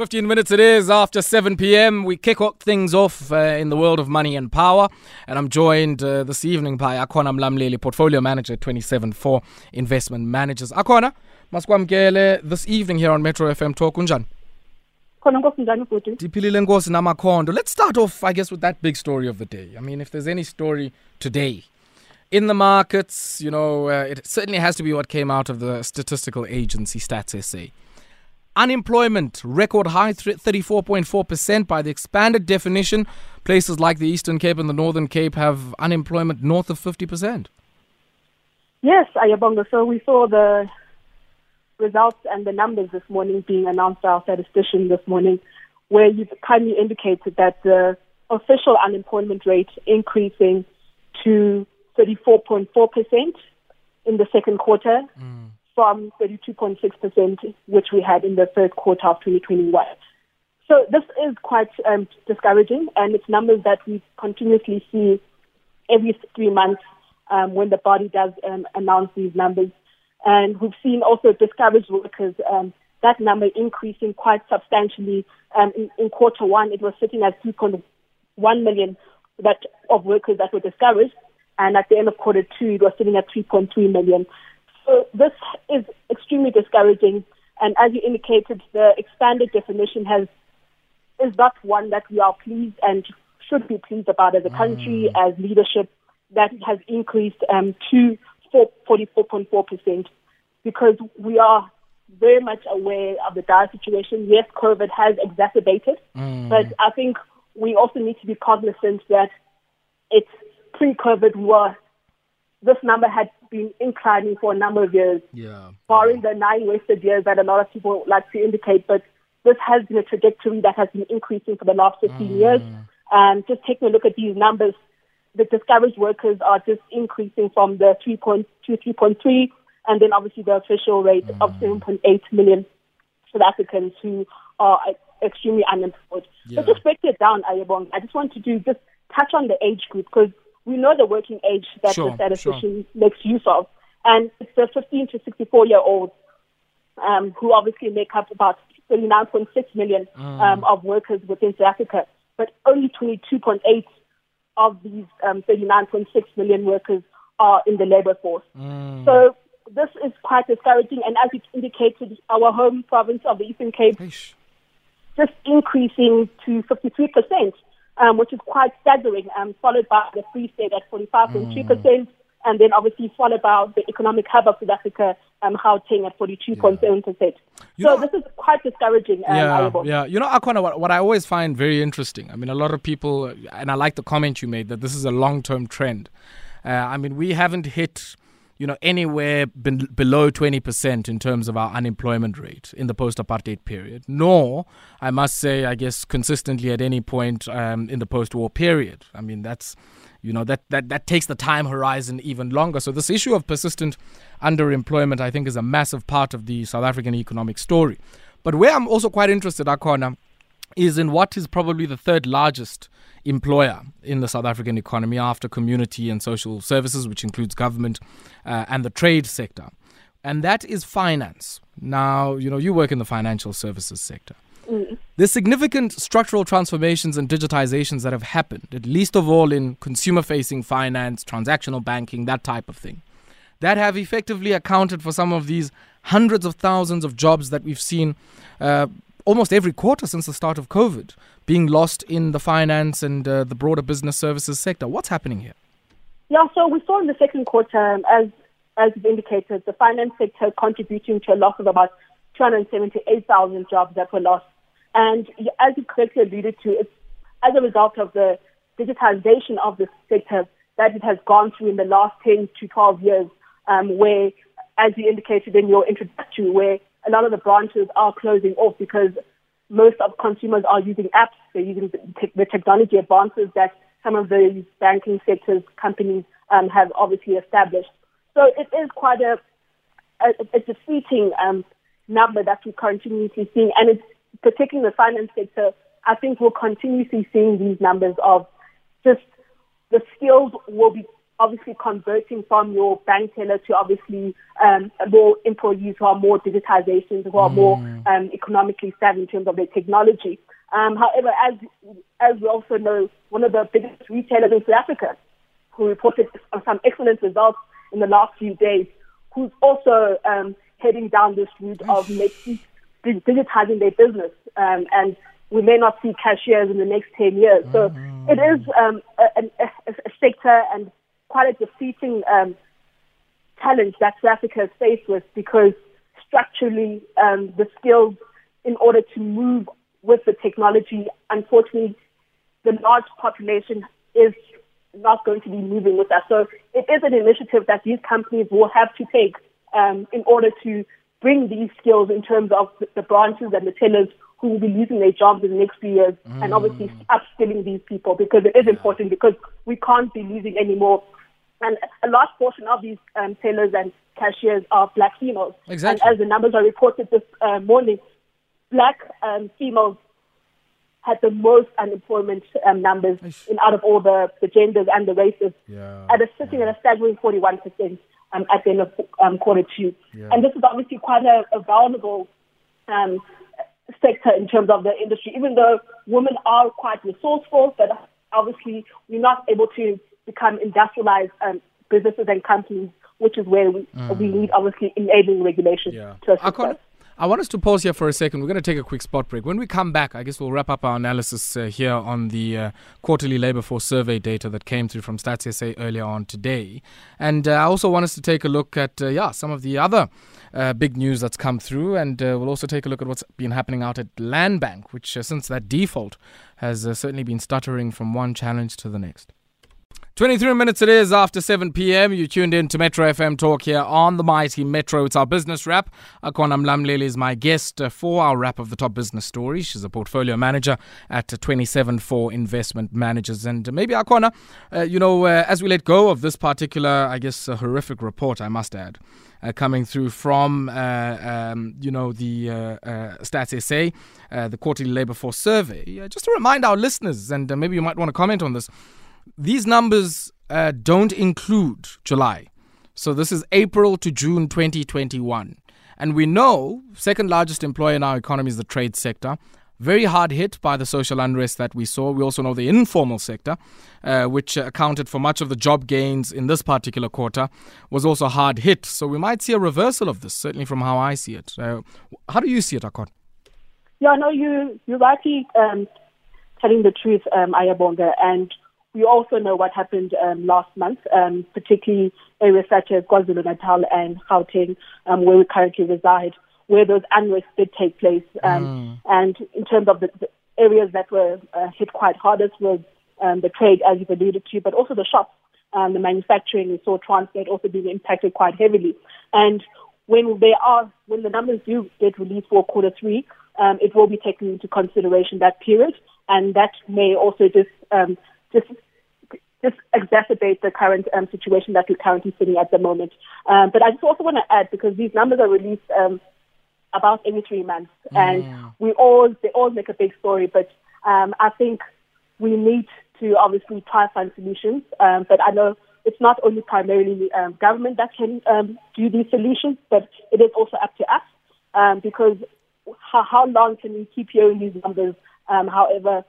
15 minutes it is after 7 p.m. We kick off things off uh, in the world of money and power. And I'm joined uh, this evening by Akona Mlamleli, Portfolio Manager 27Four Investment Managers. Akona, masikwamkele this evening here on Metro FM Talk. Unjani? Let's start off, I guess, with that big story of the day. I mean, if there's any story today in the markets, you know, uh, it certainly has to be what came out of the statistical agency Stats SA. Unemployment record high 34.4% by the expanded definition. Places like the Eastern Cape and the Northern Cape have unemployment north of 50%. Yes, Ayabonga. So we saw the results and the numbers this morning being announced by our statistician this morning, where you've kindly indicated that the official unemployment rate increasing to 34.4% in the second quarter. Mm from 32.6%, which we had in the third quarter of 2021. So this is quite um, discouraging, and it's numbers that we continuously see every three months um, when the body does um, announce these numbers. And we've seen also discouraged workers, um, that number increasing quite substantially. Um, in, in, quarter one, it was sitting at 3.1 million that, of workers that were discouraged, and at the end of quarter two, it was sitting at 3.3 million. So this is extremely discouraging. And as you indicated, the expanded definition has is not one that we are pleased and should be pleased about as a country, mm. as leadership, that has increased um, to 44.4% because we are very much aware of the dire situation. Yes, COVID has exacerbated, mm. but I think we also need to be cognizant that it's pre-COVID we were this number had been inclining for a number of years, yeah. barring the nine wasted years that a lot of people like to indicate. But this has been a trajectory that has been increasing for the last 15 mm. years. And just taking a look at these numbers, the discouraged workers are just increasing from the 3.2, 3.3, and then obviously the official rate mm. of 7.8 million South Africans who are extremely unemployed. Yeah. So just break it down, Ayabong. I just want to do just touch on the age group because we know the working age that sure, the statistician sure. makes use of. And it's the 15 to 64 year olds um, who obviously make up about 39.6 million mm. um, of workers within South Africa. But only 22.8 of these um, 39.6 million workers are in the labor force. Mm. So this is quite discouraging. And as it indicated, our home province of the Eastern Cape Eish. just increasing to 53% um, which is quite staggering, um, followed by the Free State at 45.3%, mm. and then obviously followed by the Economic Hub of South Africa, um, Gauteng at 42.7%. Yeah. so know, this is quite discouraging. Um, yeah, yeah. You know, Akona, what, what I always find very interesting, I mean, a lot of people, and I like the comment you made that this is a long-term trend. Uh, I mean, we haven't hit you know, anywhere be- below 20% in terms of our unemployment rate in the post apartheid period, nor, I must say, I guess, consistently at any point um, in the post war period. I mean, that's, you know, that, that, that takes the time horizon even longer. So, this issue of persistent underemployment, I think, is a massive part of the South African economic story. But where I'm also quite interested, Akona, is in what is probably the third largest employer in the South African economy after community and social services, which includes government uh, and the trade sector. And that is finance. Now, you know, you work in the financial services sector. Mm. There's significant structural transformations and digitizations that have happened, at least of all in consumer facing finance, transactional banking, that type of thing, that have effectively accounted for some of these hundreds of thousands of jobs that we've seen uh, almost every quarter since the start of COVID being lost in the finance and uh, the broader business services sector. What's happening here? Yeah, so we saw in the second quarter, um, as as indicated, the finance sector contributing to a loss of about 278,000 jobs that were lost. And as you correctly alluded to, it's as a result of the digitization of the sector that it has gone through in the last 10 to 12 years, um, where, as you indicated in your introduction, where a lot of the branches are closing off because most of consumers are using apps. They're using the, technology advances that some of the banking sectors companies um, have obviously established. So it is quite a, a, a defeating um, number that we're continuously seeing, and it's particularly the finance sector. I think we'll continuously seeing these numbers of just the skills will be obviously converting from your bank teller to obviously um, more employees who are more digitization, who are more um, economically savvy in terms of their technology. Um, however, as as we also know, one of the biggest retailers in South Africa, who reported some excellent results in the last few days, who's also um, heading down this route of making digitizing their business, um, and we may not see cashiers in the next 10 years. So it is um, a, a, a, sector and quite a defeating um, challenge that South Africa is faced with because structurally um, the skills in order to move with the technology, unfortunately, the large population is not going to be moving with us. So it is an initiative that these companies will have to take um, in order to bring these skills in terms of the branches and the tellers who will be losing their jobs in the next few years mm. and obviously upskilling these people because it is yeah. important because we can't be losing any more. And a large portion of these um, tellers and cashiers are black females. Exactly. And as the numbers are reported this uh, morning, black um, females had the most unemployment um, numbers in, out of all the, the genders and the races, yeah. at a sitting yeah. at a staggering 41% um, at the end of um, quarter two. Yeah. And this is obviously quite a, a vulnerable um, sector in terms of the industry, even though women are quite resourceful, but obviously we're not able to become industrialized um, businesses and companies, which is where we, mm. we need obviously enabling regulation yeah. to assist I want us to pause here for a second. We're going to take a quick spot break. When we come back, I guess we'll wrap up our analysis uh, here on the uh, quarterly labor force survey data that came through from Stats SA earlier on today. And uh, I also want us to take a look at, uh, yeah, some of the other uh, big news that's come through. And uh, we'll also take a look at what's been happening out at Land Bank, which, since that default, has certainly been stuttering from one challenge to the next. 23 minutes it is after 7 p.m. You tuned in to Metro FM Talk here on the mighty Metro. It's our business wrap. Akona Mlamleli is my guest uh, for our wrap of the top business stories. She's a portfolio manager at 27Four Investment Managers. And uh, maybe Akona, uh, you know, uh, as we let go of this particular, I guess, horrific report, I must add. Uh, coming through from, uh, um, you know, the uh, Stats SA, the quarterly labor force survey. just to remind our listeners, and maybe you might want to comment on this, these numbers uh, don't include July. So this is April to June 2021. And we know second largest employer in our economy is the trade sector. Very hard hit by the social unrest that we saw. We also know the informal sector, uh, which accounted for much of the job gains in this particular quarter, was also hard hit. So we might see a reversal of this, certainly from how I see it. Uh, how do you see it, Akon? Yeah, no, you, you're rightly um, telling the truth, um, Ayabonga. And we also know what happened um, last month, um, particularly areas such as KwaZulu-Natal and Gauteng, um, where we currently reside, where those unrest did take place. Um, mm. And in terms of the, the areas that were uh, hit quite hardest was um, the trade, as you've alluded to, but also the shops, um, the manufacturing. We saw transport also being impacted quite heavily. And when they are, when the numbers do get released for quarter three, um, it will be taken into consideration that period, and that may also just um, just just exacerbate the current um, situation that we're currently sitting at the moment. Um, but I just also want to add because these numbers are released um, about every three months, and mm. we all they all make a big story. But um, I think we need to obviously try to find solutions. Um, but I know it's not only primarily um, government that can do these solutions, but it is also up to us because how, how long can we keep hearing these numbers? however,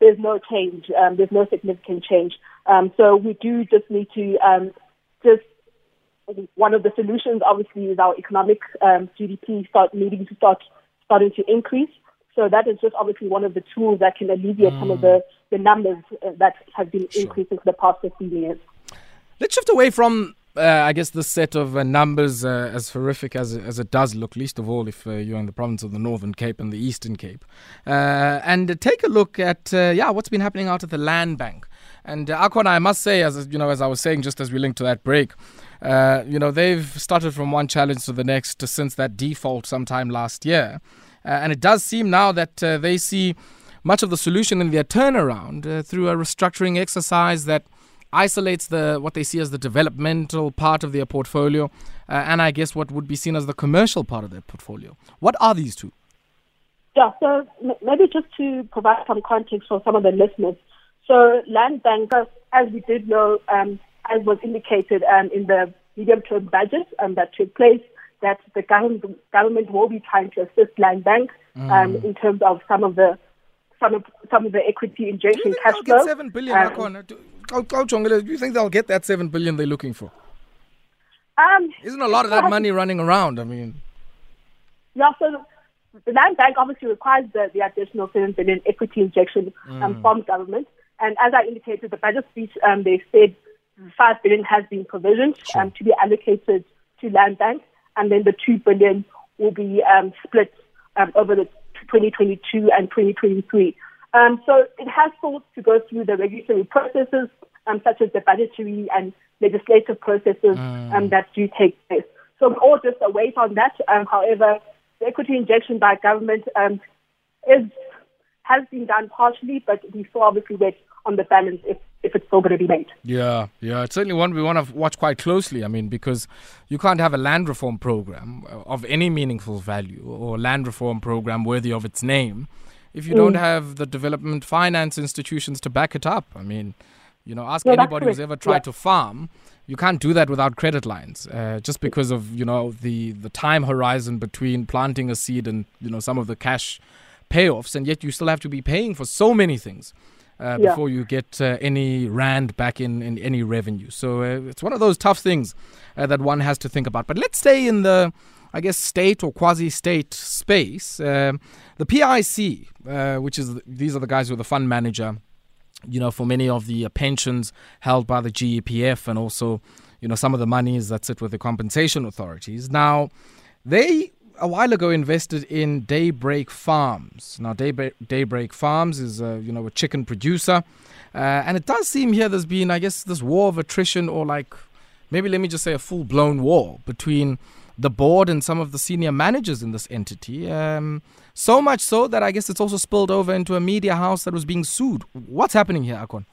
there's no change. Um, there's no significant change. Um, so we do just need to um, just one of the solutions, obviously, is our economic um, GDP start needing to start starting to increase. So that is just obviously one of the tools that can alleviate mm. some of the, the numbers uh, that have been sure. increasing for the past 15 years. Let's shift away from uh, I guess this set of uh, numbers, uh, as horrific as it, as it does look, least of all if uh, you're in the province of the Northern Cape and the Eastern Cape, uh, and take a look at uh, yeah what's been happening out at the land bank. And uh, I must say, as you know, as I was saying just as we linked to that break, you know they've started from one challenge to the next since that default sometime last year, and it does seem now that they see much of the solution in their turnaround through a restructuring exercise that isolates the what they see as the developmental part of their portfolio, uh, and I guess what would be seen as the commercial part of their portfolio. What are these two? Yeah, so m- maybe just to provide some context for some of the listeners. So Land Bank, as we did know, um, as was indicated um, in the medium-term budget um, that took place, that the government, government will be trying to assist Land Bank um, mm. in terms of some of the some of some of the equity injection cash flow. Seven billion, um, do, you think they'll get that seven billion they're looking for? Um, Isn't a lot of that money running around? I mean, yeah. So the Land Bank obviously requires the, the additional seven billion equity injection um, mm. from government, and as I indicated, the budget speech um, they said five billion has been provisioned sure. um, to be allocated to Land Bank, and then the two billion will be um, split um, over the 2022 and 2023. Um, so it has sought to go through the regulatory processes, um, such as the budgetary and legislative processes mm. um, that do take place. So we're all just await on that. Um, however, the equity injection by government um, is has been done partially, but we still obviously wait on the balance if if it's still going to be made. Yeah, yeah, it's certainly one we want to watch quite closely. I mean, because you can't have a land reform program of any meaningful value or land reform program worthy of its name if you mm. don't have the development finance institutions to back it up. I mean, you know, ask no, anybody who's ever tried yeah. to farm. You can't do that without credit lines, uh, just because of you know the the time horizon between planting a seed and you know some of the cash payoffs, and yet you still have to be paying for so many things uh, yeah. before you get uh, any rand back in, in any revenue. So uh, it's one of those tough things uh, that one has to think about. But let's stay in the, I guess, state or quasi-state space. Um, the PIC, uh, which is these are the guys who are the fund manager, you know, for many of the pensions held by the GEPF and also, you know, some of the monies that sit with the compensation authorities. Now, they a while ago invested in Daybreak Farms. Now, Daybreak, Daybreak Farms is, a, you know, a chicken producer. Uh, and it does seem here there's been, I guess, this war of attrition or like, maybe let me just say a full blown war between the board and some of the senior managers in this entity. Um, so much so that I guess it's also spilled over into a media house that was being sued. What's happening here, Akon?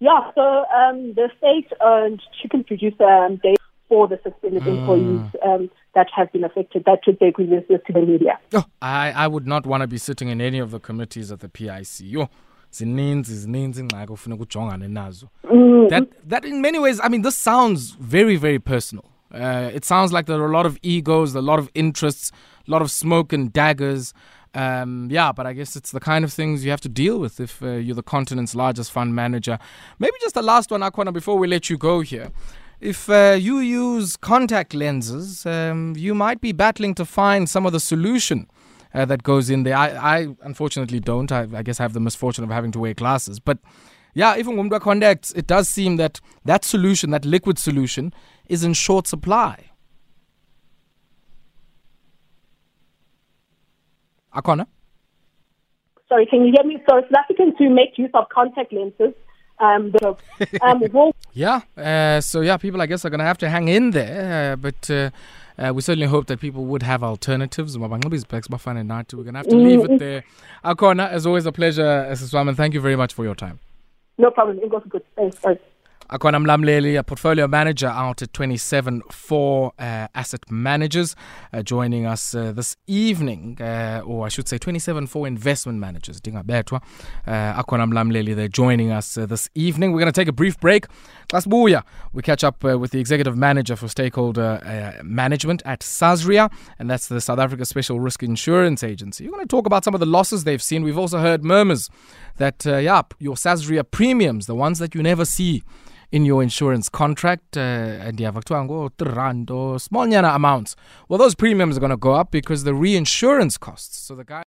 Yeah, so um, the state owned chicken producer um, for the suspended mm. employees um, that have been affected that took their grievances to the media. Oh, I, I would not want to be sitting in any of the committees at the PIC. Yo, zininzi zininzi ingxaki ofuna ukujongane nazo mm. that that in many ways i mean this sounds very very personal uh, it sounds like there are a lot of egos a lot of interests a lot of smoke and daggers um, yeah, but I guess it's the kind of things you have to deal with if uh, you're the continent's largest fund manager. Maybe just the last one, Akona, before we let you go here. If uh, you use contact lenses, um, you might be battling to find some of the solution uh, that goes in there. I, I unfortunately don't. I, I, guess I have the misfortune of having to wear glasses. But yeah, even Gumdwa contacts, it does seem that that solution, that liquid solution, is in short supply. Akona? Sorry, can you hear me? So South Africans who make use of contact lenses um, but, um, yeah, uh, so yeah, people I guess are going to have to hang in there, uh, but uh, uh, we certainly hope that people would have alternatives. We're going to have to leave it there. Akona, as always, a pleasure, Siswam, and thank you very much for your time. No problem. It goes good. Thanks. Thanks. Akona Mlamleli, a portfolio manager out at 27Four uh, asset managers, uh, joining us uh, this evening, uh, or I should say 27Four investment managers. Dinga Betwa. Uh, Akona Mlamleli, they're joining us uh, this evening. We're going to take a brief break. Kasbuya, we catch up with the executive manager for stakeholder management at Sasria, and that's the South Africa Special Risk Insurance Agency. We're going to talk about some of the losses they've seen. We've also heard murmurs that, yeah, your Sasria premiums, the ones that you never see, in your insurance contract uh, and you have rand or small amounts. Well those premiums are going to go up because the reinsurance costs. So the guy